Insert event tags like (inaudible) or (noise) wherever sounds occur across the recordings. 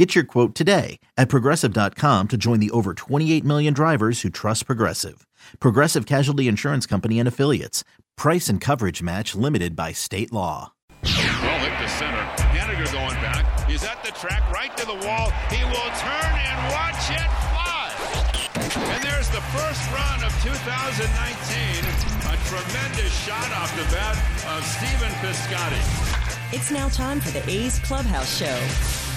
Get your quote today at progressive.com to join the over 28 million drivers who trust Progressive. Progressive Casualty Insurance Company and Affiliates. Price and coverage match limited by state law. Well hit to center. Haniger going back. He's at the track, right to the wall. He will turn and watch it fly. And there's the first run of 2019. A tremendous shot off the bat of Stephen Piscotty. It's now time for the A's Clubhouse Show.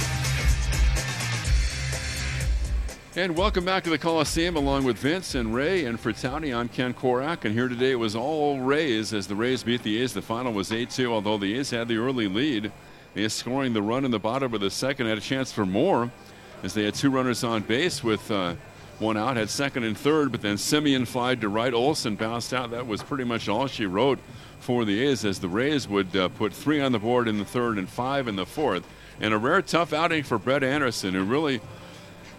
And welcome back to the Coliseum along with Vince and Ray and Fertowny. I'm Ken Korach, and here today it was all Rays as the Rays beat the A's. The final was 8 2, although the A's had the early lead. The A's scoring the run in the bottom of the second had a chance for more as they had two runners on base with uh, one out, had second and third, but then Semien flied to right. Olson bounced out. That was pretty much all she wrote for the A's as the Rays would uh, put three on the board in the third and five in the fourth. And a rare tough outing for Brett Anderson, who really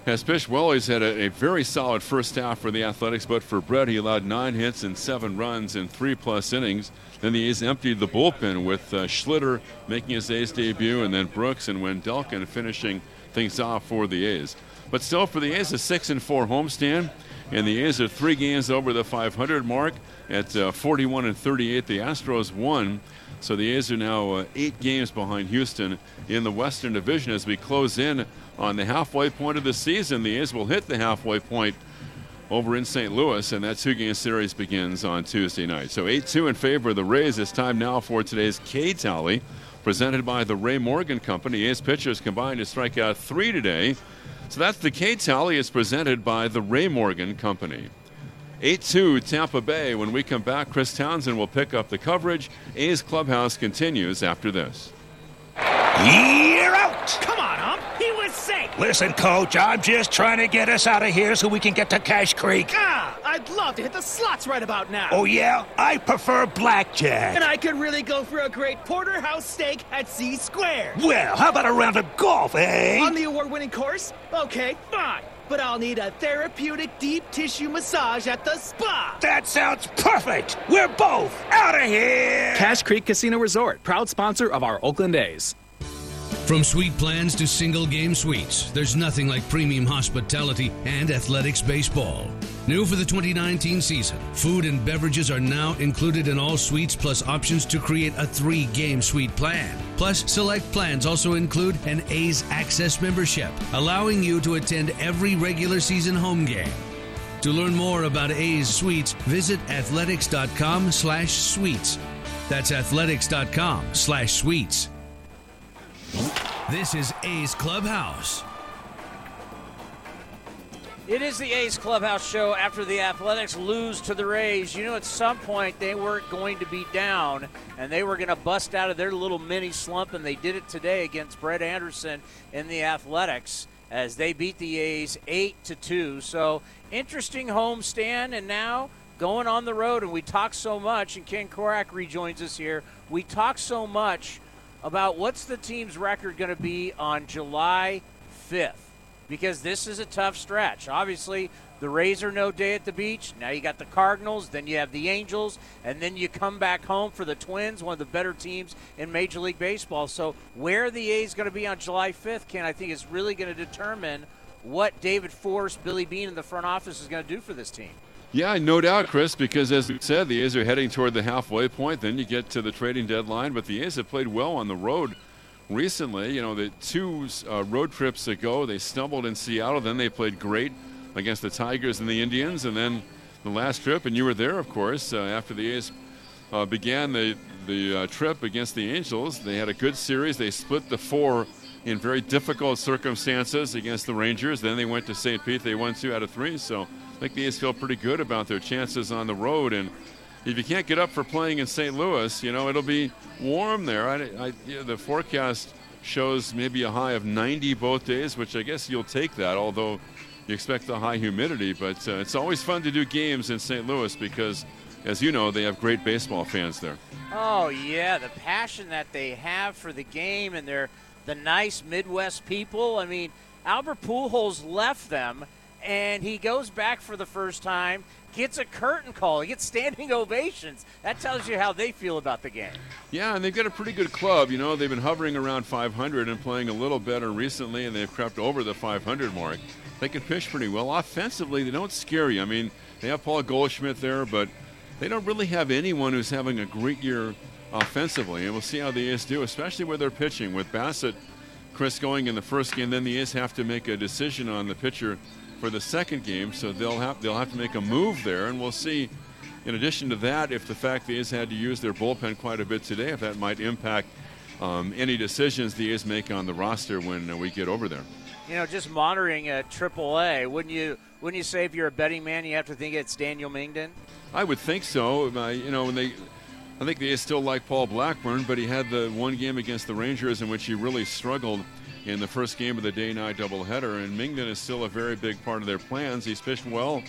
has pitched well. He's had a, a, very solid first half for the Athletics, but for Brett, he allowed nine hits and seven runs in three plus innings. Then the A's emptied the bullpen with uh, Schlitter making his A's debut, and then Brooks and Wendelken finishing things off for the A's. But still, for the A's, a six and four homestand, and the A's are three games over the 500 mark at uh, 41 and 38. The Astros won. So the A's are now uh, eight games behind Houston in the Western Division as we close in on the halfway point of the season. The A's will hit the halfway point over in St. Louis, and that two game series begins on Tuesday night. So 8 2 in favor of the Rays. It's time now for today's K tally, presented by the Ray Morgan Company. A's pitchers combined to strike out three today. So that's the K tally. It's presented by the Ray Morgan Company. 8 2 Tampa Bay. When we come back, Chris Townsend will pick up the coverage. A's Clubhouse continues after this. You're out! Come on, Ump. He was safe. Listen, Coach, I'm just trying to get us out of here so we can get to Cache Creek. Ah, I'd love to hit the slots right about now. Oh, yeah? I prefer blackjack. And I could really go for a great porterhouse steak at C Square. Well, how about a round of golf, eh? On the award winning course? Okay, fine. But I'll need a therapeutic deep tissue massage at the spa. That sounds perfect. We're both out of here. Cache Creek Casino Resort, proud sponsor of our Oakland A's. From suite plans to single game suites, there's nothing like premium hospitality and athletics baseball. New for the 2019 season, food and beverages are now included in all suites, plus options to create a three game suite plan. Plus, select plans also include an A's Access membership, allowing you to attend every regular season home game. To learn more about A's Suites, visit athletics.com slash suites. That's athletics.com slash suites. This is A's Clubhouse. It is the A's Clubhouse show after the Athletics lose to the Rays. You know, at some point they weren't going to be down and they were going to bust out of their little mini slump, and they did it today against Brett Anderson in the Athletics as they beat the A's 8 to 2. So, interesting homestand, and now going on the road. And we talk so much, and Ken Korach rejoins us here. We talk so much about what's the team's record going to be on July 5th because this is a tough stretch. Obviously, the Rays are no day at the beach. Now you got the Cardinals, then you have the Angels, and then you come back home for the Twins, one of the better teams in Major League Baseball. So, where the A's going to be on July 5th, Ken, I think is really going to determine what David Forst, Billy Beane, and the front office is going to do for this team. Yeah, no doubt, Chris, because as we said, the A's are heading toward the halfway point. Then you get to the trading deadline, but the A's have played well on the road recently. You know, the two uh, road trips ago, they stumbled in Seattle. Then they played great against the Tigers and the Indians. And then the last trip, and you were there, of course, uh, after the A's uh, began the, the uh, trip against the Angels. They had a good series. They split the four in very difficult circumstances against the Rangers. Then they went to St. Pete. They won two out of three. So think the A's feel pretty good about their chances on the road. And if you can't get up for playing in St. Louis, you know, it'll be warm there. I, I, know, the forecast shows maybe a high of 90 both days, which I guess you'll take that, although you expect the high humidity. But uh, it's always fun to do games in St. Louis because as you know, they have great baseball fans there. Oh yeah, the passion that they have for the game, and they're the nice Midwest people. I mean, Albert Pujols left them, and he goes back for the first time, gets a curtain call, he gets standing (laughs) ovations. That tells you how they feel about the game. Yeah, and they've got a pretty good club. You know, they've been hovering around 500 and playing a little better recently, and they've crept over the 500 mark. They can pitch pretty well. Offensively, they don't scare you. I mean, they have Paul Goldschmidt there, but they don't really have anyone who's having a great year offensively. And we'll see how the A's do, especially where they're pitching. With Bassitt, Chris going in the first game, then the A's have to make a decision on the pitcher for the second game, so they'll have they'll have to make a move there, and we'll see. In addition to that, if the fact the A's had to use their bullpen quite a bit today, if that might impact um, any decisions the A's make on the roster when uh, we get over there. You know, just monitoring a AAA, wouldn't you? Wouldn't you say if you're a betting man, you have to think it's Daniel Mengden? I would think so. Uh, you know, when they, I think they still like Paul Blackburn, but he had the one game against the Rangers in which he really struggled in the first game of the day-night doubleheader. And Mengden is still a very big part of their plans. He's pitched well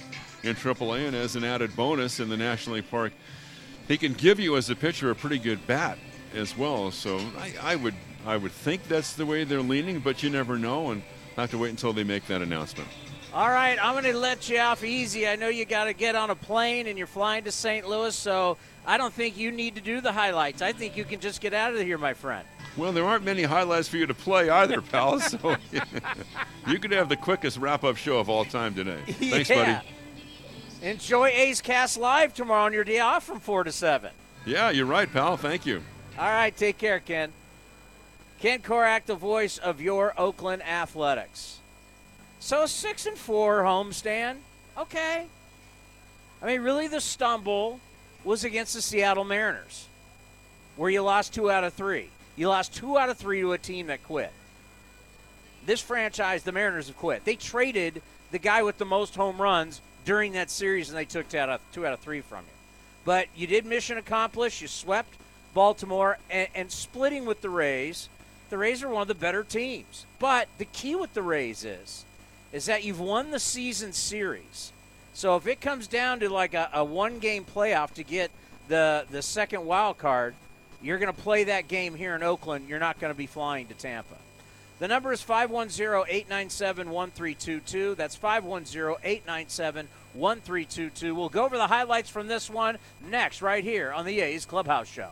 in AAA, and as an added bonus in the National League Park, he can give you as a pitcher a pretty good bat as well. So I, I would, I would think that's the way they're leaning, but you never know, and I have to wait until they make that announcement. All right, I'm going to let you off easy. I know you got to get on a plane and you're flying to St. Louis, so I don't think you need to do the highlights. I think you can just get out of here, my friend. Well, there aren't many highlights for you to play either, pal. (laughs) so (laughs) you could have the quickest wrap-up show of all time today. (laughs) Thanks, yeah. buddy. Enjoy A's Cast Live tomorrow on your day off from 4 to 7. Yeah, you're right, pal. Thank you. All right, take care, Ken. Ken Korach, the voice of your Oakland Athletics. So six and four homestand, okay. I mean, really, the stumble was against the Seattle Mariners, where you lost two out of three. You lost two out of three to a team that quit. This franchise, the Mariners, have quit. They traded the guy with the most home runs during that series, and they took two out of, two out of three from you. But you did mission accomplished. You swept Baltimore, and, and splitting with the Rays. The Rays are one of the better teams. But the key with the Rays is, is that you've won the season series. So if it comes down to like a, a one-game playoff to get the the second wild card, you're going to play that game here in Oakland. You're not going to be flying to Tampa. The number is 510-897-1322. That's 510-897-1322. We'll go over the highlights from this one next right here on the A's Clubhouse Show.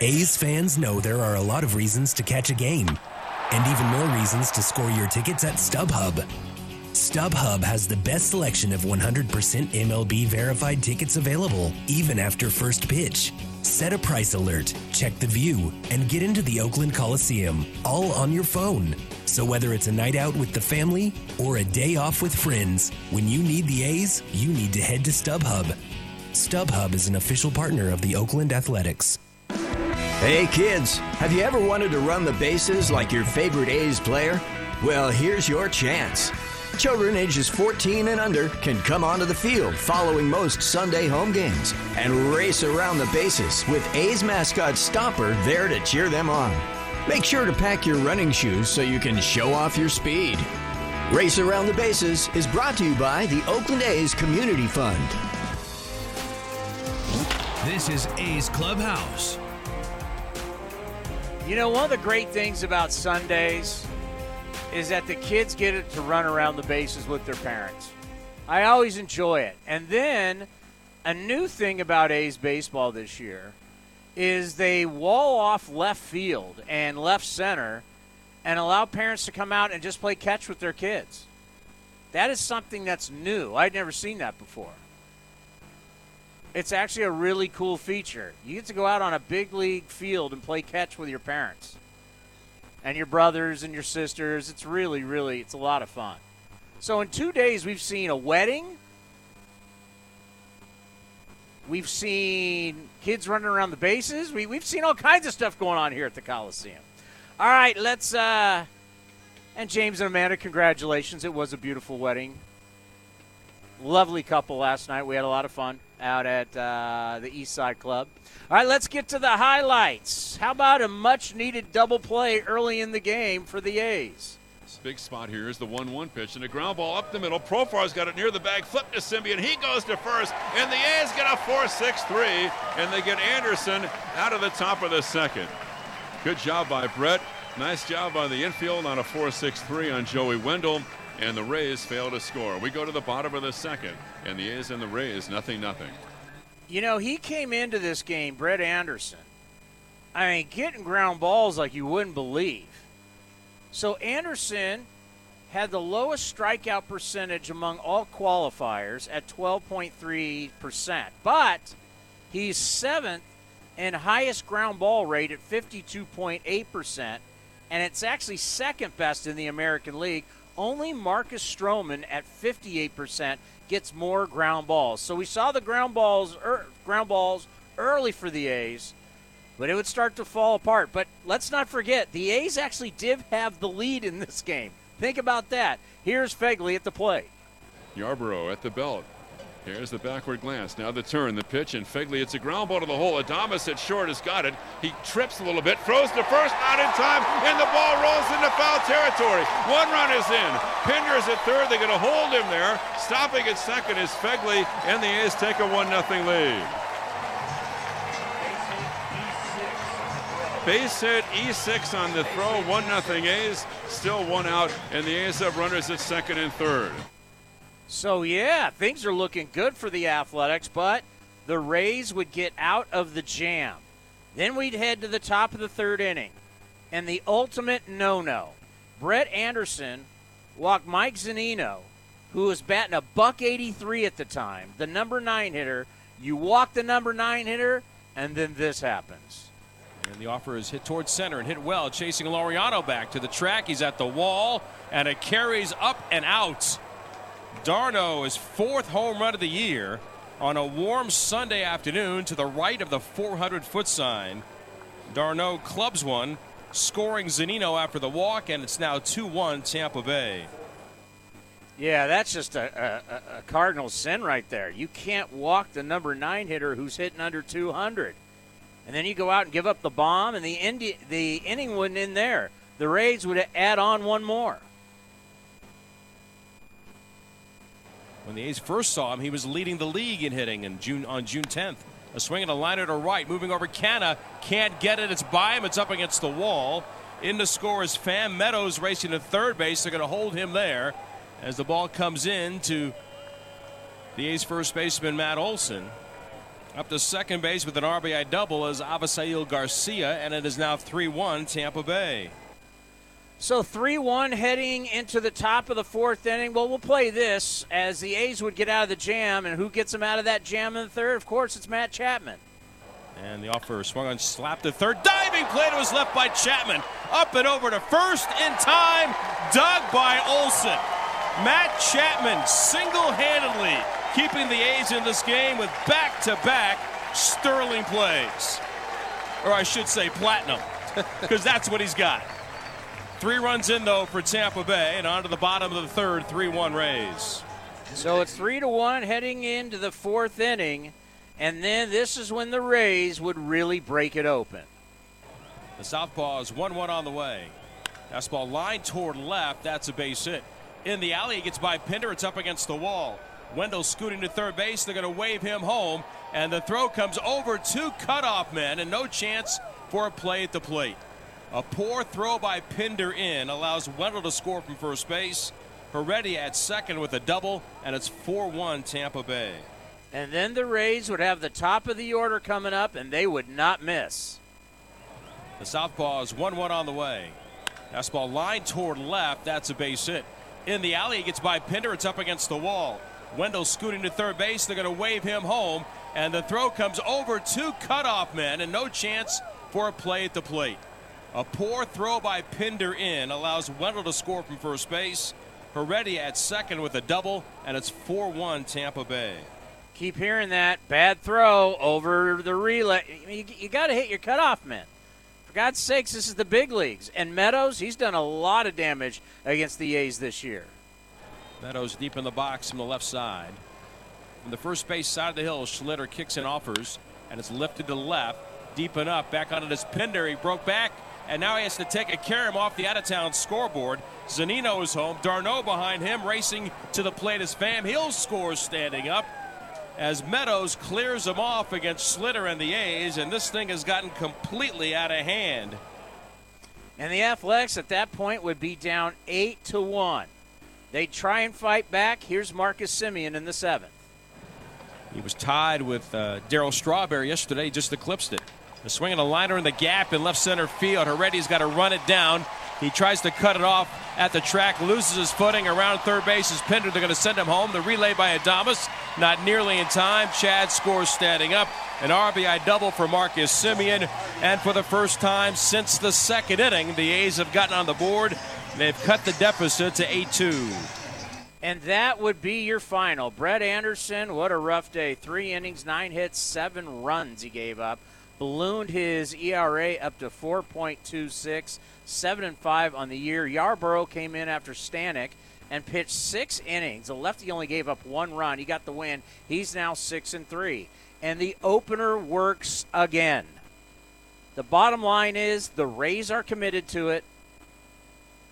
A's fans know there are a lot of reasons to catch a game, and even more reasons to score your tickets at StubHub. StubHub has the best selection of 100% MLB verified tickets available, even after first pitch. Set a price alert, check the view, and get into the Oakland Coliseum, all on your phone. So whether it's a night out with the family or a day off with friends, when you need the A's, you need to head to StubHub. StubHub is an official partner of the Oakland Athletics. Hey kids, have you ever wanted to run the bases like your favorite A's player? Well, here's your chance. Children ages 14 and under can come onto the field following most Sunday home games and race around the bases with A's mascot Stomper there to cheer them on. Make sure to pack your running shoes so you can show off your speed. Race Around the Bases is brought to you by the Oakland A's Community Fund. This is A's Clubhouse. You know, one of the great things about Sundays is that the kids get it to run around the bases with their parents. I always enjoy it. And then a new thing about A's baseball this year is they wall off left field and left center and allow parents to come out and just play catch with their kids. That is something that's new. I'd never seen that before. It's actually a really cool feature. You get to go out on a big league field and play catch with your parents and your brothers and your sisters. It's really, really, it's a lot of fun. So in two days, we've seen a wedding. We've seen kids running around the bases. We, we've seen all kinds of stuff going on here at the Coliseum. All right, let's. Uh, and James and Amanda, congratulations. It was a beautiful wedding. Lovely couple last night. We had a lot of fun out at uh, the East Side Club. All right, let's get to the highlights. How about a much needed double play early in the game for the A's? Big spot here is the 1 1 pitch and a ground ball up the middle. Profar's got it near the bag, flip to Semien. He goes to first, and the A's get a 4 6 3, and they get Anderson out of the top of the second. Good job by Brett. Nice job on the infield on a 4 6 3 on Joey Wendle, and the Rays fail to score. We go to the bottom of the second, and the A's and the Rays, nothing, nothing. You know, he came into this game, Brett Anderson. I mean, getting ground balls like you wouldn't believe. So Anderson had the lowest strikeout percentage among all qualifiers at 12.3%, but he's seventh and highest ground ball rate at 52.8%, and it's actually second best in the American League. Only Marcus Stroman at 58% gets more ground balls. So we saw the ground balls er, ground balls early for the A's but it would start to fall apart. But let's not forget, the A's actually did have the lead in this game. Think about that. Here's Phegley at the plate. Yarbrough at the belt. Here's the backward glance. Now the turn, the pitch, and Phegley. It's a ground ball to the hole. Adames at short has got it. He trips a little bit, throws to first, not in time, and the ball rolls into foul territory. One run is in. Pinder's at third. They're going to hold him there. Stopping at second is Phegley, and the A's take a 1 0 lead. Base hit, E6 on the throw, 1 0 A's, still one out, and the A's have runners at second and third. So, yeah, things are looking good for the Athletics, but the Rays would get out of the jam. Then we'd head to the top of the third inning. And the ultimate no no. Brett Anderson walked Mike Zunino, who was batting a buck 83 at the time, the number nine hitter. You walk the number nine hitter, and then this happens. And the offer is hit towards center and hit well, chasing Laureano back to the track. He's at the wall, and it carries up and out. d'Arnaud is fourth home run of the year on a warm Sunday afternoon to the right of the 400 foot sign. d'Arnaud clubs one, scoring Zunino after the walk, and it's now 2 1 Tampa Bay. Yeah, that's just a, a, a cardinal sin right there. You can't walk the number nine hitter who's hitting under 200 and then you go out and give up the bomb, and the Indi- the inning wouldn't end there. The Rays would add on one more. When the A's first saw him, he was leading the league in hitting in June on June 10th. A swing and a liner to right, moving over Canha, can't get it. It's by him. It's up against the wall. In to score is Pham Meadows racing to third base. They're going to hold him there as the ball comes in to the A's first baseman Matt Olson. Up to second base with an RBI double is Avisail Garcia, and it is now 3 1 Tampa Bay. So 3 1 heading into the top of the fourth inning. Well, we'll play this as the A's would get out of the jam, and who gets them out of that jam in the third? Of course, it's Matt Chapman. And the offer swung on, slapped to third. Diving play to his left by Chapman. Up and over to first in time. Dug by Olson. Matt Chapman single handedly keeping the A's in this game with back to back sterling plays. Or I should say, platinum, (laughs) because that's what he's got. Three runs in, though, for Tampa Bay, and on to the bottom of the third, 3 1 Rays. So it's 3 to 1 heading into the fourth inning, and then this is when the Rays would really break it open. The Southpaw is 1 1 on the way. Fastball line toward left. That's a base hit. In the alley, it gets by Pinder. It's up against the wall. Wendle scooting to third base. They're going to wave him home. And the throw comes over two cutoff men and no chance for a play at the plate. A poor throw by Pinder in allows Wendle to score from first base. Heredia at second with a double, and it's 4 1 Tampa Bay. And then the Rays would have the top of the order coming up, and they would not miss. The southpaw is 1 1 on the way. Fastball line toward left. That's a base hit. In the alley, he gets by Pinder. It's up against the wall. Wendle scooting to third base. They're going to wave him home. And the throw comes over two cutoff men, and no chance for a play at the plate. A poor throw by Pinder in allows Wendle to score from first base. Heredia at second with a double, and it's 4 1 Tampa Bay. Keep hearing that. Bad throw over the relay. You, you got to hit your cutoff man. For God's sakes, this is the big leagues. And Meadows, he's done a lot of damage against the A's this year. Meadows deep in the box from the left side. From the first base side of the hill, Schlitter kicks and offers, and it's lifted to left, deep enough. Back onto this Pinder. He broke back, and now he has to take a carom off the out of town scoreboard. Zunino is home. d'Arnaud behind him, racing to the plate as Van Hill scores standing up. As Meadows clears him off against Schlitter and the A's, and this thing has gotten completely out of hand. And the Athletics at that point would be down eight to one. They try and fight back. Here's Marcus Semien in the seventh. He was tied with uh, Darryl Strawberry yesterday, just eclipsed it. A swing and a liner in the gap in left center field. Heredia's got to run it down. He tries to cut it off at the track, loses his footing around third base. Is Pinder. They're going to send him home. The relay by Adames, not nearly in time. Chad scores standing up. An RBI double for Marcus Semien. And for the first time since the second inning, the A's have gotten on the board. They've cut the deficit to 8 2. And that would be your final. Brett Anderson, what a rough day. Three innings, nine hits, seven runs he gave up. Ballooned his ERA up to 4.26, 7 and 5 on the year. Yarbrough came in after Stanek and pitched six innings. The lefty only gave up one run. He got the win. He's now 6 and 3. And the opener works again. The bottom line is the Rays are committed to it,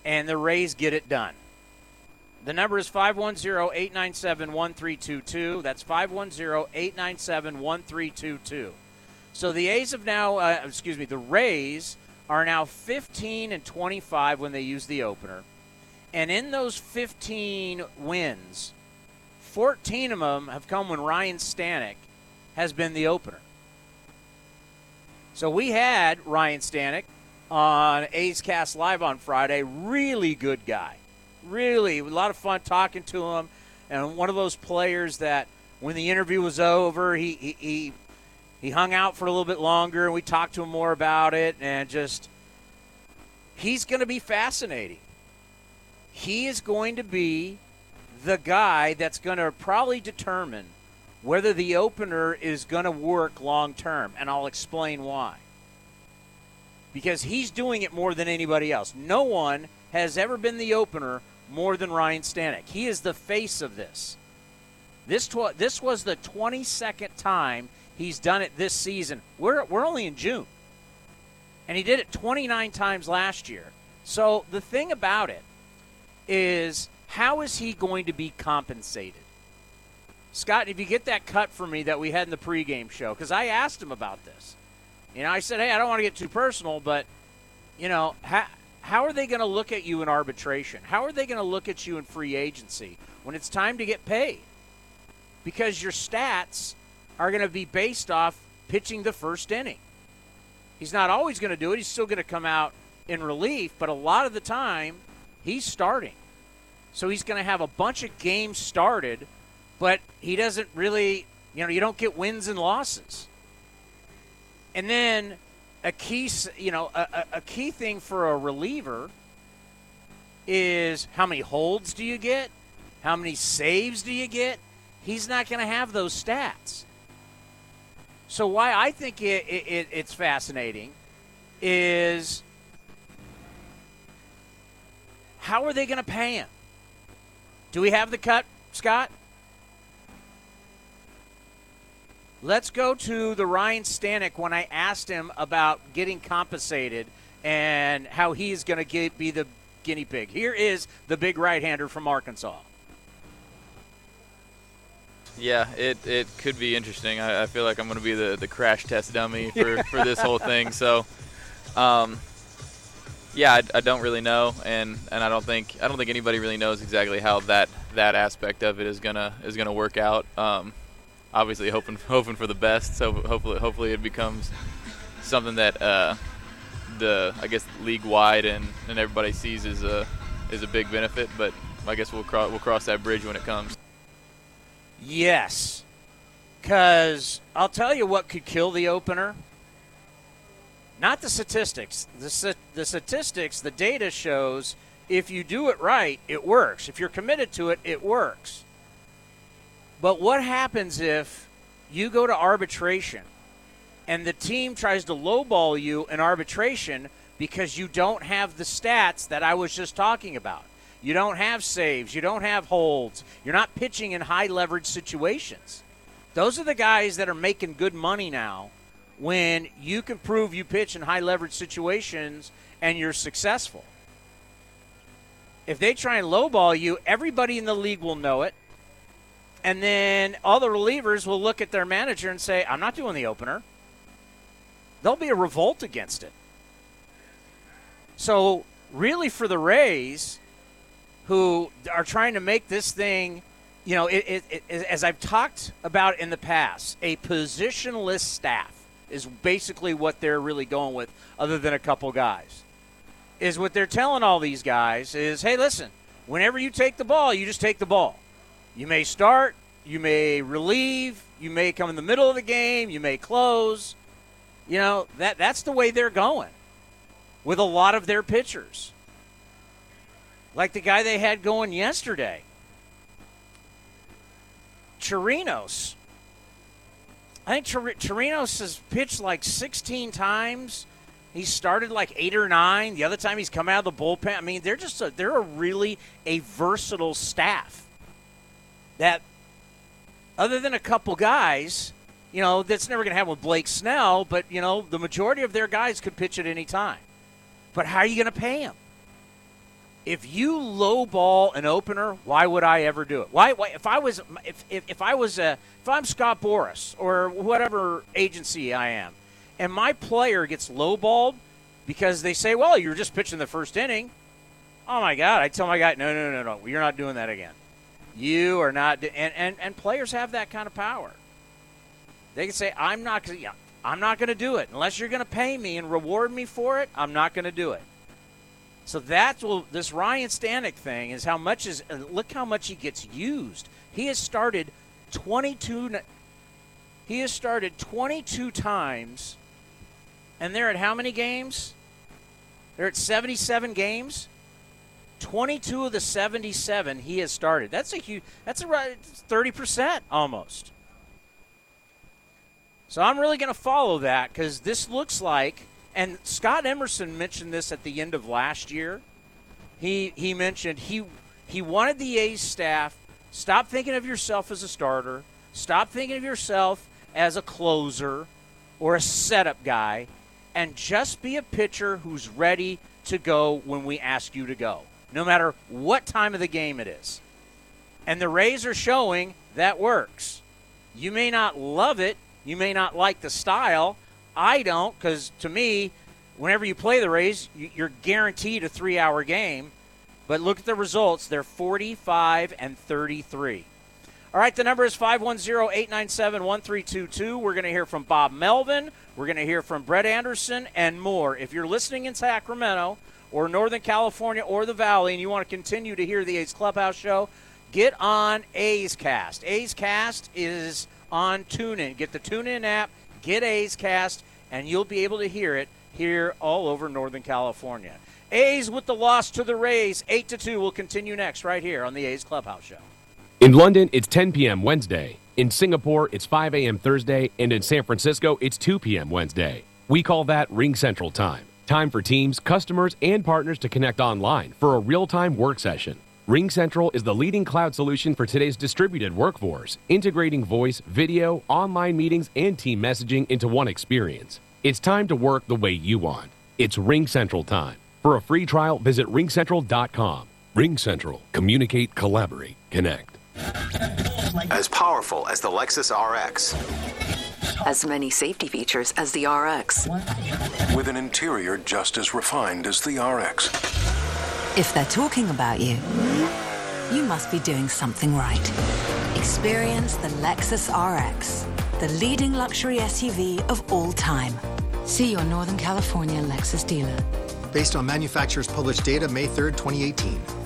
and the Rays get it done. The number is 510 897 1322. That's 510 897 1322. So the A's have now, uh, excuse me, the Rays are now 15 and 25 when they use the opener. And in those 15 wins, 14 of them have come when Ryan Stanek has been the opener. So we had Ryan Stanek on A's Cast Live on Friday. Really good guy really a lot of fun talking to him, and one of those players that when the interview was over, he he he, he hung out for a little bit longer, and we talked to him more about it, and just he's going to be fascinating. He is going to be the guy that's going to probably determine whether the opener is going to work long term, and I'll explain why. Because he's doing it more than anybody else. No one has ever been the opener more than Ryan Stanek. He is the face of this. This tw- this was the 22nd time he's done it this season. We're we're only in June. And he did it 29 times last year. So the thing about it is how is he going to be compensated? Scott, if you get that cut for me that we had in the pregame show, because I asked him about this. You know, I said, hey, I don't want to get too personal, but, you know, ha- how are they going to look at you in arbitration? How are they going to look at you in free agency when it's time to get paid? Because your stats are going to be based off pitching the first inning. He's not always going to do it. He's still going to come out in relief, but a lot of the time he's starting. So he's going to have a bunch of games started, but he doesn't really, you know, you don't get wins and losses. And then a key, you know, a, a key thing for a reliever is how many holds do you get? How many saves do you get? He's not going to have those stats. So why I think it, it, it's fascinating is how are they going to pay him? Do we have the cut, Scott? Let's go to the Ryan Stanek when I asked him about getting compensated and how he's going to be the guinea pig. Here is the big right-hander from Arkansas. Yeah, it, it could be interesting. I, I feel like I'm going to be the, the crash test dummy for, for this whole thing. So, um, yeah, I, I, don't really know, and, and I don't think I don't think anybody really knows exactly how that, that aspect of it is gonna is gonna work out. Um, obviously hoping (laughs) hoping for the best. So hopefully hopefully it becomes something that uh, the I guess league wide and, and everybody sees as a is a big benefit. But I guess we'll cross we'll cross that bridge when it comes. Yes. Because I'll tell you what could kill the opener. Not the statistics. The, the statistics, the data shows if you do it right, it works. If you're committed to it, it works. But what happens if you go to arbitration and the team tries to lowball you in arbitration because you don't have the stats that I was just talking about? You don't have saves, you don't have holds, you're not pitching in high leverage situations. Those are the guys that are making good money now when you can prove you pitch in high leverage situations and you're successful. If they try and lowball you, everybody in the league will know it. And then all the relievers will look at their manager and say, I'm not doing the opener. There'll be a revolt against it. So, really, for the Rays, who are trying to make this thing, you know, it, it, it, as I've talked about in the past, a positionless staff is basically what they're really going with, other than a couple guys. Is what they're telling all these guys is, hey, listen, whenever you take the ball, you just take the ball. You may start, you may relieve, you may come in the middle of the game, you may close. You know, that that's the way they're going with a lot of their pitchers. Like the guy they had going yesterday. Chirinos. I think Chirinos has pitched like 16 times. He started like eight or nine. The other time he's come out of the bullpen. I mean, they're just a, they're a really a versatile staff. That, other than a couple guys, you know, that's never going to happen with Blake Snell. But you know, the majority of their guys could pitch at any time. But how are you going to pay them? If you lowball an opener, why would I ever do it? Why, why if I was if, if, if I was a if I'm Scott Boras or whatever agency I am, and my player gets lowballed because they say, "Well, you're just pitching the first inning." Oh my God! I tell my guy, "No, no, no, no, you're not doing that again. You are not." And and and players have that kind of power. They can say, "I'm not. I'm not going to do it unless you're going to pay me and reward me for it. I'm not going to do it." So that's what this Ryan Stanek thing is how much is uh, look how much he gets used. He has started 22 he has started 22 times and they're at how many games? They're at 77 games. 22 of the 77 he has started. That's a huge that's a 30% almost. So I'm really going to follow that cuz this looks like and Scott Emerson mentioned this at the end of last year. He he mentioned he he wanted the A's staff stop thinking of yourself as a starter, stop thinking of yourself as a closer or a setup guy, and just be a pitcher who's ready to go when we ask you to go, no matter what time of the game it is. And the Rays are showing that works. You may not love it, you may not like the style, I don't because to me, whenever you play the Rays, you're guaranteed a three hour game. But look at the results. They're 45 and 33. All right, the number is 510 897 1322. We're going to hear from Bob Melvin. We're going to hear from Brett Anderson and more. If you're listening in Sacramento or Northern California or the Valley and you want to continue to hear the A's Clubhouse show, get on A's Cast. A's Cast is on TuneIn. Get the TuneIn app, get A's Cast, and you'll be able to hear it here all over Northern California. A's with the loss to the Rays, 8 to 2 will continue next right here on the A's Clubhouse Show. In London, it's 10 p.m. Wednesday. In Singapore, it's 5 a.m. Thursday, and in San Francisco, it's 2 p.m. Wednesday. We call that RingCentral Time. Time for teams, customers, and partners to connect online for a real-time work session. RingCentral is the leading cloud solution for today's distributed workforce, integrating voice, video, online meetings, and team messaging into one experience. It's time to work the way you want. It's RingCentral time. For a free trial, visit ringcentral.com. RingCentral. Communicate, collaborate, connect. As powerful as the Lexus RX. As many safety features as the RX. With an interior just as refined as the RX if they're talking about you, you must be doing something right. Experience the Lexus RX, the leading luxury SUV of all time. See your Northern California Lexus dealer. Based on manufacturer's published data May 3rd, 2018.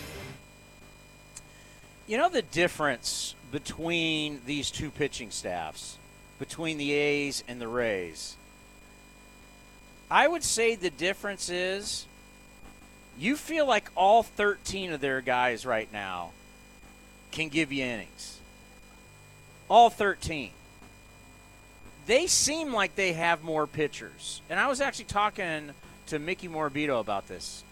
You know the difference between these two pitching staffs, between the A's and the Rays? I would say the difference is you feel like all 13 of their guys right now can give you innings. All 13. They seem like they have more pitchers. And I was actually talking to Mickey Morabito about this.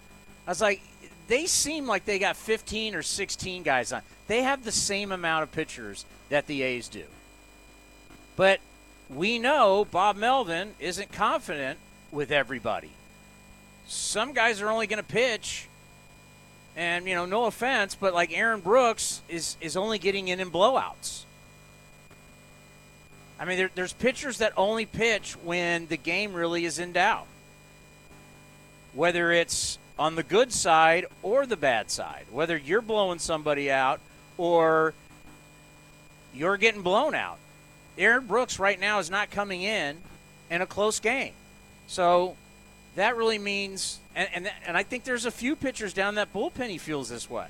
I was like, they seem like they got 15 or 16 guys on. They have the same amount of pitchers that the A's do. But we know Bob Melvin isn't confident with everybody. Some guys are only going to pitch, and you know, no offense, but like Aaron Brooks is is only getting in in blowouts. I mean, there, there's pitchers that only pitch when the game really is in doubt, whether it's on the good side or the bad side, whether you're blowing somebody out or you're getting blown out. Aaron Brooks right now is not coming in in a close game. So that really means, and, and, and I think there's a few pitchers down that bullpen he feels this way.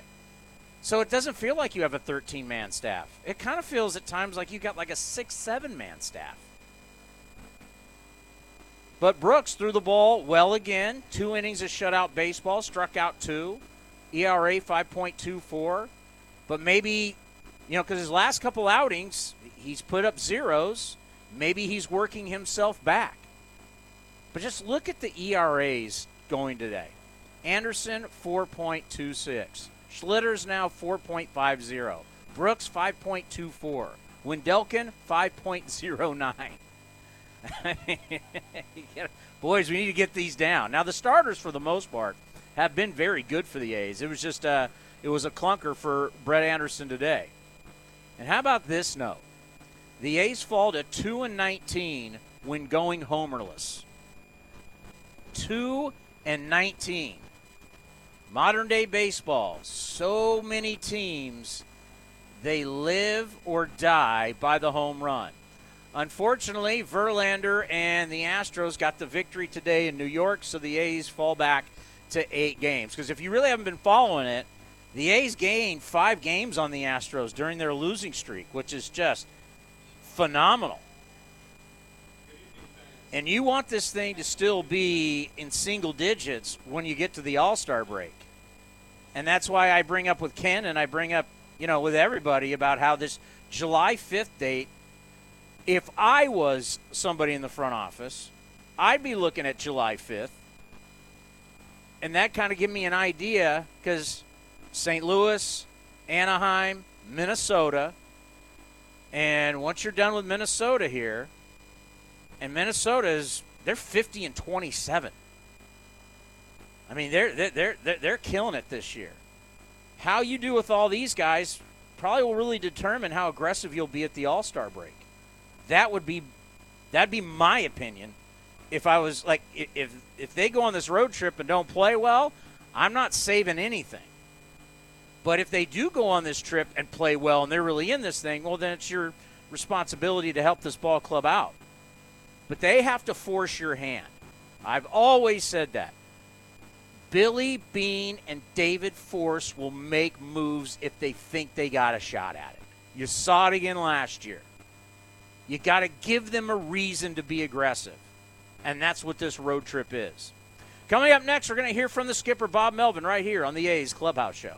So it doesn't feel like you have a 13 man staff. It kind of feels at times like you got like a six, seven man staff. But Brooks threw the ball well again. Two innings of shutout baseball, struck out two. ERA 5.24. But maybe, you know, because his last couple outings, he's put up zeros. Maybe he's working himself back. But just look at the ERAs going today. Anderson 4.26. Schlitter's now 4.50. Brooks 5.24. Wendelken 5.09. (laughs) Boys, we need to get these down. Now the starters, for the most part, have been very good for the A's. It was just uh, it was a clunker for Brett Anderson today. And how about this note? The A's fall to two and 19 when going homerless. Two and 19. Modern day baseball, so many teams, they live or die by the home run. Unfortunately, Verlander and the Astros got the victory today in New York, so the A's fall back to eight games. Because if you really haven't been following it, the A's gained five games on the Astros during their losing streak, which is just phenomenal. And you want this thing to still be in single digits when you get to the All Star break. And that's why I bring up with Ken and I bring up, you know, with everybody about how this July 5th date, if I was somebody in the front office, I'd be looking at July 5th. And that kind of give me an idea because St. Louis, Anaheim, Minnesota, and once you're done with Minnesota here, and Minnesota is they're 50 and 27. I mean, they're they're they're they're killing it this year. How you do with all these guys probably will really determine how aggressive you'll be at the All-Star break. That would be that'd be my opinion. If I was like if if they go on this road trip and don't play well, I'm not saving anything. But if they do go on this trip and play well and they're really in this thing, well then it's your responsibility to help this ball club out. But they have to force your hand. I've always said that. Billy Beane and David Forst will make moves if they think they got a shot at it. You saw it again last year. You got to give them a reason to be aggressive. And that's what this road trip is. Coming up next, we're going to hear from the skipper, Bob Melvin, right here on the A's Clubhouse Show.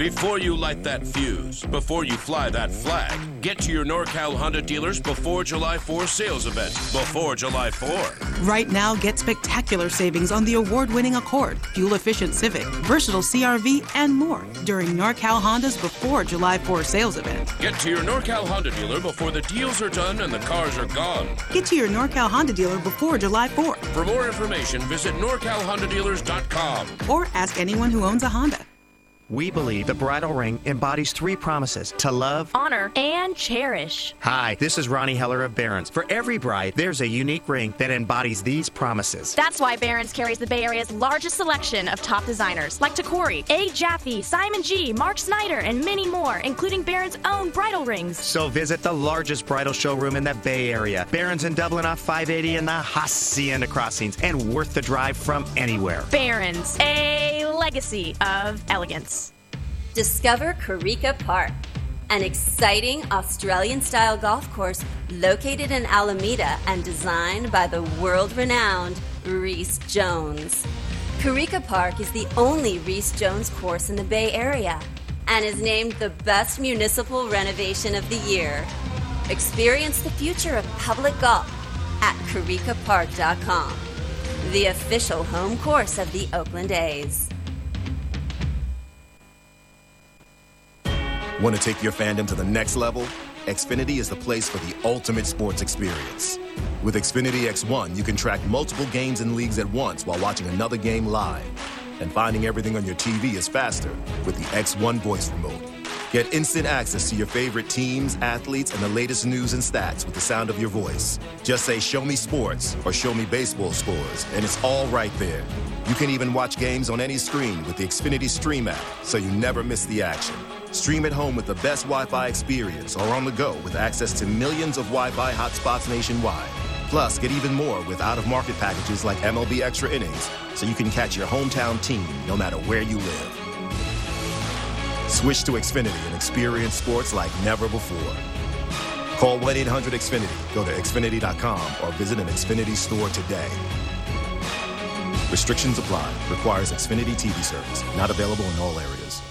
Before you light that fuse, before you fly that flag, get to your NorCal Honda dealers before July 4 sales event. Before July 4. Right now, get spectacular savings on the award winning Accord, fuel efficient Civic, versatile CRV, and more during NorCal Honda's Before July 4 sales event. Get to your NorCal Honda dealer before the deals are done and the cars are gone. Get to your NorCal Honda dealer before July 4. For more information, visit NorCalHondaDealers.com. Or ask anyone who owns a Honda. We believe the bridal ring embodies three promises to love, honor, and cherish. Hi, this is Ronnie Heller of Barron's. For every bride, there's a unique ring that embodies these promises. That's why Barron's carries the Bay Area's largest selection of top designers like Tacori, A. Jaffe, Simon G., Mark Schneider, and many more, including Barron's own bridal rings. So visit the largest bridal showroom in the Bay Area. Barron's in Dublin off 580 in the Hacienda Crossings and worth the drive from anywhere. Barron's, a legacy of elegance. Discover Corica Park, an exciting Australian style golf course located in Alameda and designed by the world renowned Rees Jones. Corica Park is the only Rees Jones course in the Bay Area and is named the best municipal renovation of the year. Experience the future of public golf at coricapark.com, the official home course of the Oakland A's. Want to take your fandom to the next level? Xfinity is the place for the ultimate sports experience. With Xfinity X1, you can track multiple games and leagues at once while watching another game live. And finding everything on your TV is faster with the X1 voice remote. Get instant access to your favorite teams, athletes, and the latest news and stats with the sound of your voice. Just say, Show me sports or Show me baseball scores, and it's all right there. You can even watch games on any screen with the Xfinity Stream app, so you never miss the action. Stream at home with the best Wi Fi experience or on the go with access to millions of Wi Fi hotspots nationwide. Plus, get even more with out of market packages like MLB Extra Innings, so you can catch your hometown team no matter where you live. Switch to Xfinity and experience sports like never before. Call 1 800 Xfinity, go to Xfinity.com, or visit an Xfinity store today. Restrictions apply. Requires Xfinity TV service. Not available in all areas.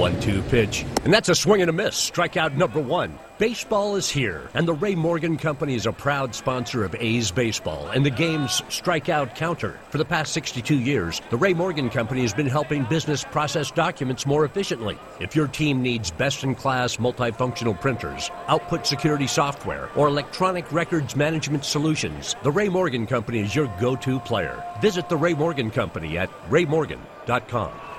One two pitch. And that's a swing and a miss. Strikeout number one. Baseball is here, and the Ray Morgan Company is a proud sponsor of A's Baseball and the game's strikeout counter. For the past 62 years, the Ray Morgan Company has been helping business process documents more efficiently. If your team needs best in class multifunctional printers, output security software, or electronic records management solutions, the Ray Morgan Company is your go to player. Visit the Ray Morgan Company at raymorgan.com.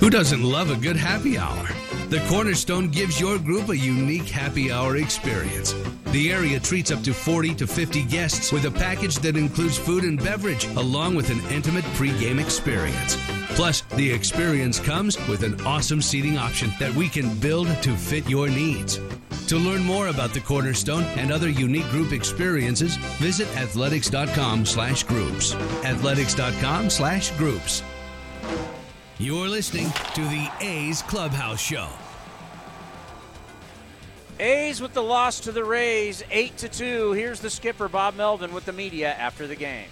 Who doesn't love a good happy hour? The Cornerstone gives your group a unique happy hour experience. The area treats up to 40 to 50 guests with a package that includes food and beverage, along with an intimate pregame experience. Plus, the experience comes with an awesome seating option that we can build to fit your needs. To learn more about the Cornerstone and other unique group experiences, visit athletics.com slash You're listening to the A's Clubhouse Show. A's with the loss to the Rays, eight to two. Here's the skipper Bob Melvin with the media after the game.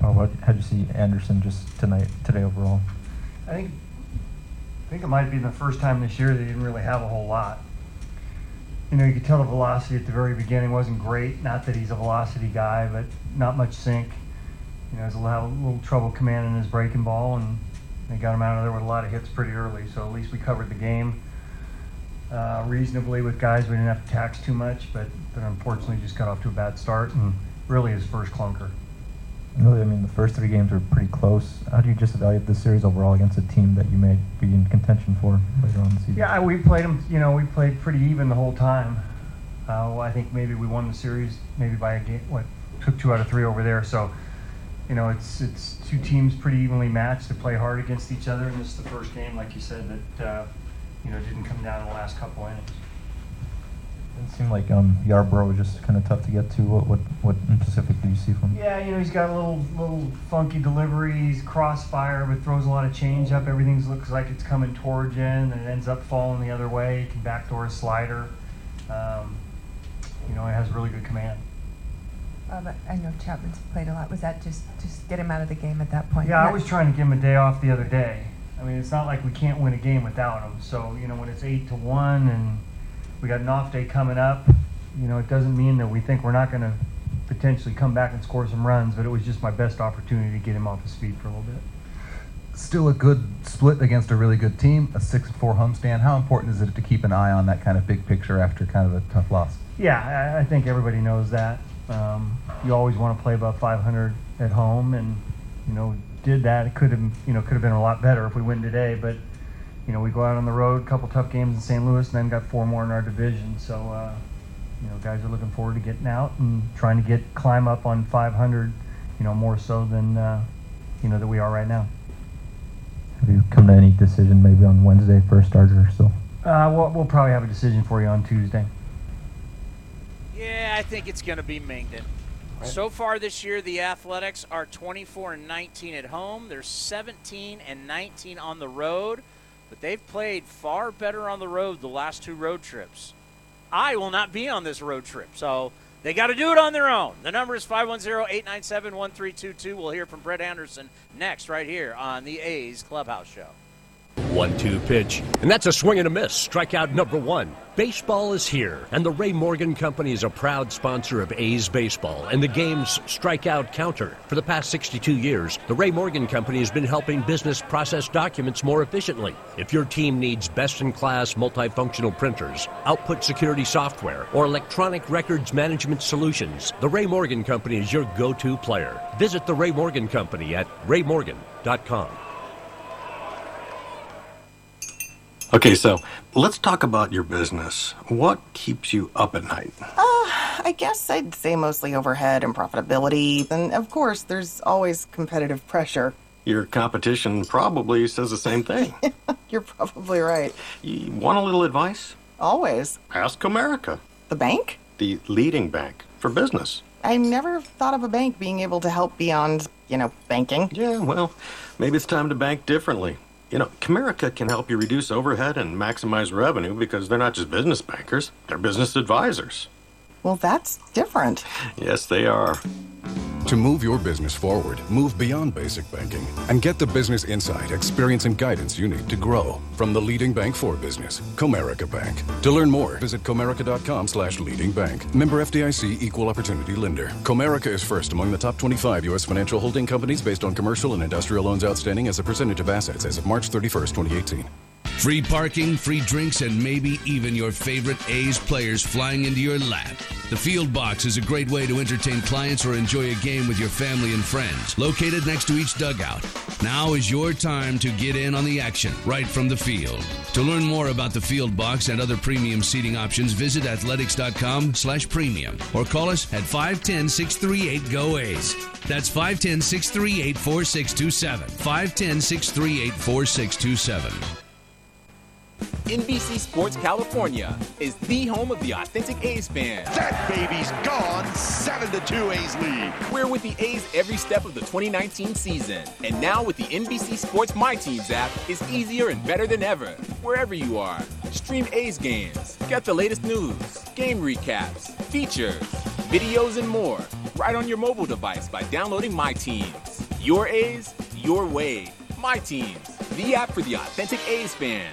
Oh, how'd you see Anderson just tonight today overall? I think I think it might be the first time this year they didn't really have a whole lot. You know, you could tell the velocity at the very beginning wasn't great. Not that he's a velocity guy, but not much sink. You know, he's a little, trouble commanding his breaking ball, and they got him out of there with a lot of hits pretty early. So at least we covered the game uh, reasonably with guys. We didn't have to tax too much, but but unfortunately just got off to a bad start and really his first clunker. Really, I mean, the first three games were pretty close. How do you just evaluate this series overall against a team that you may be in contention for later on in the season? Yeah, we played them. You know, we played pretty even the whole time. Uh, well, I think maybe we won the series maybe by a game, what took two out of three over there. So, you know, it's it's two teams pretty evenly matched to play hard against each other, and this is the first game, like you said, that uh, you know didn't come down in the last couple innings. It seemed like um, Yarbrough was just kind of tough to get to. What what what in Pacific do you see from? him? Yeah, you know, he's got a little little funky delivery. He's crossfire, but throws a lot of change up. Everything looks like it's coming towards you, and it ends up falling the other way. He can backdoor a slider. Um, you know, he has really good command. Uh, but I know Chapman's played a lot. Was that just just get him out of the game at that point? Yeah, I was trying to give him a day off the other day. I mean, it's not like we can't win a game without him. So you know, when it's eight to one and we got an off day coming up, you know, it doesn't mean that we think we're not going to potentially come back and score some runs. But it was just my best opportunity to get him off his feet for a little bit. Still a good split against a really good team, a six-four homestand. How important is it to keep an eye on that kind of big picture after kind of a tough loss? Yeah, I, I think everybody knows that. Um, you always want to play above 500 at home, and you know, did that. It could have, you know, could have been a lot better if we win today. But you know, we go out on the road, a couple tough games in St. Louis, and then got four more in our division. So, uh, you know, guys are looking forward to getting out and trying to get climb up on 500. You know, more so than uh, you know that we are right now. Have you come to any decision maybe on Wednesday for a starter or so? Uh, we'll, we'll probably have a decision for you on Tuesday. Yeah, I think it's going to be Mengden. So far this year, the Athletics are 24 and 19 at home. They're 17 and 19 on the road, but they've played far better on the road the last two road trips. I will not be on this road trip, so they got to do it on their own. The number is 510-897-1322. We'll hear from Brett Anderson next right here on the A's Clubhouse Show. One two pitch. And that's a swing and a miss. Strikeout number one. Baseball is here, and the Ray Morgan Company is a proud sponsor of A's Baseball and the game's strikeout counter. For the past 62 years, the Ray Morgan Company has been helping business process documents more efficiently. If your team needs best in class multifunctional printers, output security software, or electronic records management solutions, the Ray Morgan Company is your go to player. Visit the Ray Morgan Company at raymorgan.com. Okay, so let's talk about your business. What keeps you up at night? Uh, I guess I'd say mostly overhead and profitability. And of course, there's always competitive pressure. Your competition probably says the same thing. (laughs) You're probably right. You want a little advice? Always. Ask Comerica, The bank? the leading bank for business. I never thought of a bank being able to help beyond, you know, banking. Yeah, well, maybe it's time to bank differently. You know, Comerica can help you reduce overhead and maximize revenue because they're not just business bankers, they're business advisors. Well, that's different. Yes, they are. To move your business forward, move beyond basic banking and get the business insight, experience, and guidance you need to grow from the leading bank for business, Comerica Bank. To learn more, visit comerica.com slash leading bank. Member FDIC Equal Opportunity Lender. Comerica is first among the top 25 U.S. financial holding companies based on commercial and industrial loans outstanding as a percentage of assets as of March 31st, 2018. Free parking, free drinks, and maybe even your favorite A's players flying into your lap. The Field Box is a great way to entertain clients or enjoy a game with your family and friends, located next to each dugout. Now is your time to get in on the action right from the field. To learn more about the Field Box and other premium seating options, visit athletics.com slash premium or call us at 510-638-GO-A's. That's 510-638-4627. 510-638-4627. NBC Sports California is the home of the authentic A's fan. That baby's gone. 7 to 2 A's lead. We're with the A's every step of the 2019 season. And now with the NBC Sports My Teams app, it's easier and better than ever. Wherever you are, stream A's games, get the latest news, game recaps, features, videos, and more right on your mobile device by downloading My Teams. Your A's, your way. My Teams, the app for the authentic A's fan.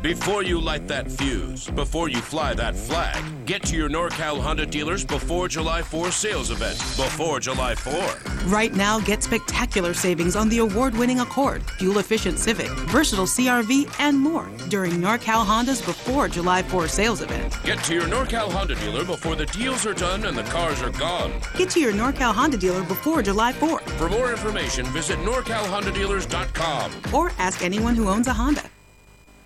Before you light that fuse, before you fly that flag, get to your NorCal Honda dealers before July 4 sales event. Before July 4. Right now, get spectacular savings on the award winning Accord, fuel efficient Civic, versatile CRV, and more during NorCal Honda's Before July 4 sales event. Get to your NorCal Honda dealer before the deals are done and the cars are gone. Get to your NorCal Honda dealer before July 4. For more information, visit NorCalHondaDealers.com. Or ask anyone who owns a Honda.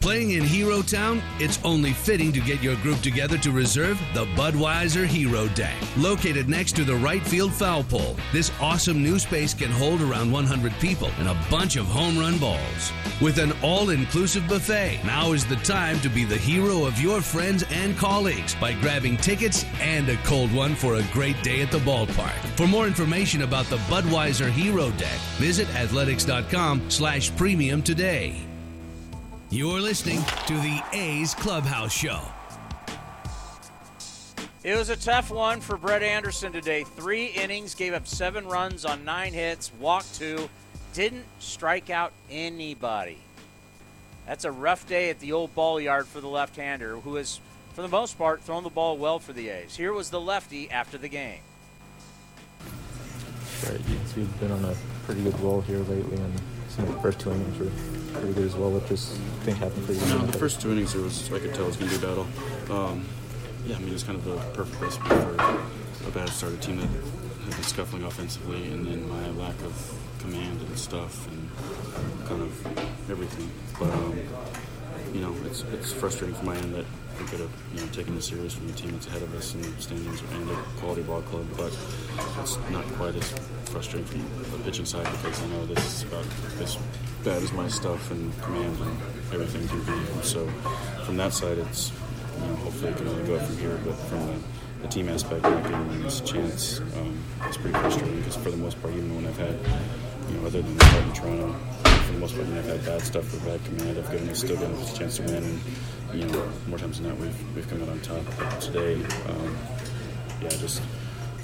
Playing in Hero Town, it's only fitting to get your group together to reserve the Budweiser Hero Deck. Located next to the right field foul pole, this awesome new space can hold around 100 people and a bunch of home run balls. With an all inclusive buffet, now is the time to be the hero of your friends and colleagues by grabbing tickets and a cold one for a great day at the ballpark. For more information about the Budweiser Hero Deck, visit athletics.com slash premium today. You're listening to the A's Clubhouse Show. It was a tough one for Brett Anderson today. Three innings, gave up seven runs on nine hits, walked two, didn't strike out anybody. That's a rough day at the old ball yard for the left hander, who has, for the most part, thrown the ball well for the A's. Here was the lefty after the game. Right, you've been on a pretty good roll here lately, and the first two innings were pretty good as well. What just think happened for you? No, the first two innings, it was I could tell it was going to be a battle. Um, yeah, I mean it's kind of the perfect recipe for a bad start, team that had been scuffling offensively, and then my lack of command and stuff, and kind of everything. But um, you know, it's it's frustrating for my end that we could have you know taken this series from the team that's ahead of us in the standings and a quality ball club, but it's not quite as frustrating from the pitching side because I know this is about as bad as my stuff and command and everything can be. And so from that side, it's you know hopefully it can only go up from here, but from the, the team aspect, not getting this chance, um, it's pretty frustrating because for the most part, even when I've had you know other than the in Toronto for the most part, when I've had bad stuff or bad command, I've given still given a chance to win. And you know, more times than not, we've we've come out on top. But today, um, yeah, just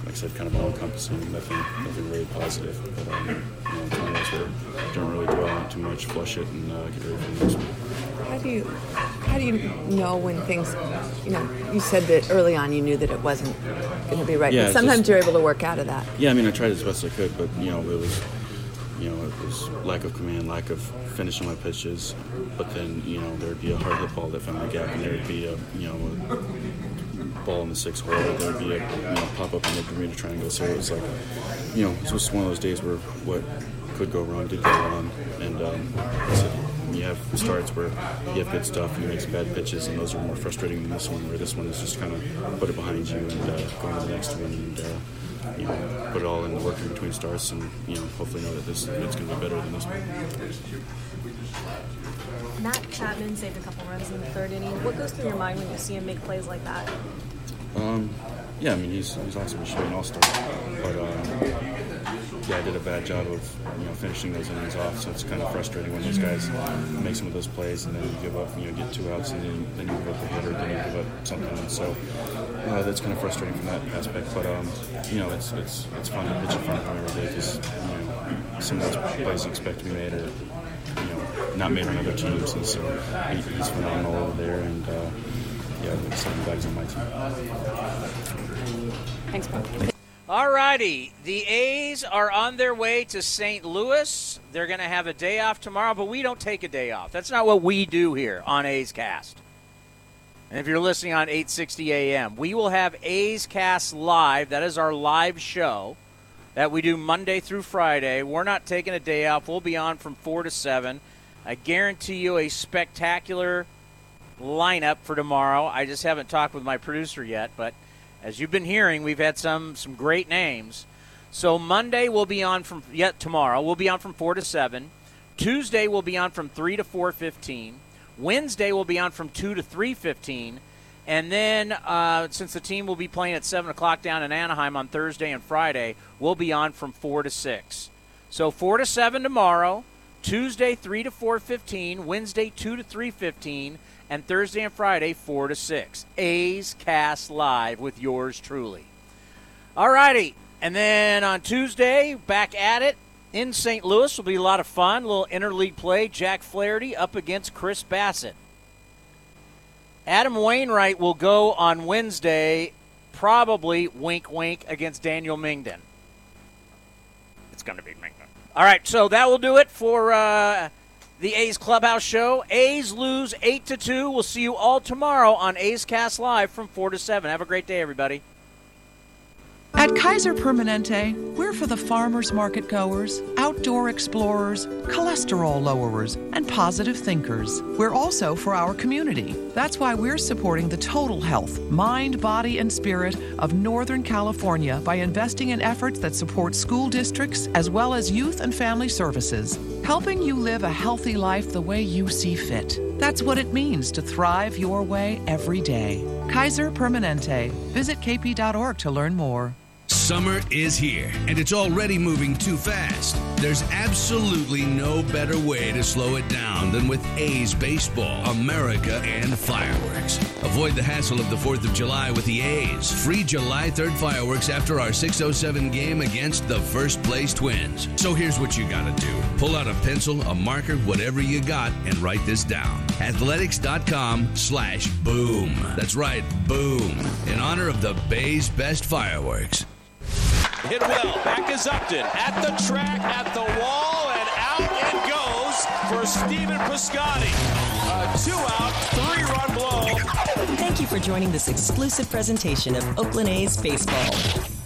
like I said, kind of all encompassing, nothing nothing really positive. But um, you know, it's one of those where don't really dwell on too much, flush it, and uh, get ready for the next one. How do you how do you know when things you know you said that early on you knew that it wasn't going to be right Yeah, but sometimes just- you're able to work out of that Yeah, I mean, I tried as best I could, but you know, it was, you know, it was lack of command, lack of finishing my pitches. But then, you know, there'd be a hard hit ball that found a gap, and there'd be a, you know, a ball in the six hole. There'd be a, you know, pop up in the Bermuda Triangle. So it was like, you know, it was just one of those days where what could go wrong did go wrong, and um, so you have starts where you have good stuff and you make bad pitches, and those are more frustrating than this one, where this one is just kind of put it behind you and uh, go on to the next one and. Uh, you know, put it all in the work in between starts, and you know, hopefully know that this it's going to be better than this one. Matt Chapman saved a couple runs in the third inning. What goes through your mind when you see him make plays like that? Um, yeah, I mean he's he's awesome. He's an all-star, but um, yeah, I did a bad job of you know finishing those innings off. So it's kind of frustrating when those guys make some of those plays and then you give up, you know, get two outs and then, then you give up a hitter, then you give up something. And so uh, that's kind of frustrating from that aspect. But um, you know, it's it's it's fun to pitch in front of every day because you know some of those plays you expect to be made are you know not made on other teams, and so he, he's phenomenal over there. And uh, yeah, I'm excited that he's on my team. Thanks, Bob. All righty. The A's are on their way to St. Louis. They're going to have a day off tomorrow, but we don't take a day off. That's not what we do here on A's Cast. And if you're listening on 860 AM, we will have A's Cast live. That is our live show that we do Monday through Friday. We're not taking a day off. We'll be on from 4 to 7. I guarantee you a spectacular lineup for tomorrow. I just haven't talked with my producer yet, but as you've been hearing, we've had some some great names. So Monday we'll be on from yet tomorrow we'll be on from four to seven. Tuesday we'll be on from three to four fifteen. Wednesday we'll be on from two to three fifteen. And then, uh, since the team will be playing at 7 o'clock down in Anaheim on Thursday and Friday, we'll be on from 4 to 6. So 4 to 7 tomorrow, Tuesday 3 to 4.15, Wednesday 2 to 3.15, and Thursday and Friday 4 to 6. A's Cast Live with yours truly. All righty. And then on Tuesday, back at it in St. Louis will be a lot of fun. A little interleague play. Jack Flaherty up against Chris Bassitt. Adam Wainwright will go on Wednesday, probably wink wink against Daniel Mengden. It's going to be Mengden. All right, so that will do it for uh, the A's Clubhouse show. A's lose eight to two. We'll see you all tomorrow on A's Cast Live from four to seven. Have a great day, everybody. At Kaiser Permanente, we're for the farmers market goers, outdoor explorers, cholesterol lowerers, and positive thinkers. We're also for our community. That's why we're supporting the total health, mind, body, and spirit of Northern California by investing in efforts that support school districts as well as youth and family services, helping you live a healthy life the way you see fit. That's what it means to thrive your way every day. Kaiser Permanente. Visit kp.org to learn more. Summer is here, and it's already moving too fast. There's absolutely no better way to slow it down than with A's Baseball, America, and fireworks. Avoid the hassle of the 4th of July with the A's. Free July 3rd fireworks after our 607 game against the first place Twins. So here's what you gotta do pull out a pencil, a marker, whatever you got, and write this down. Athletics.com slash boom. That's right, boom. In honor of the Bay's best fireworks. Hit well. Back is Upton at the track, at the wall, and out it goes for Stephen Piscotty. A two out, three run blow. Thank you for joining this exclusive presentation of Oakland A's Baseball.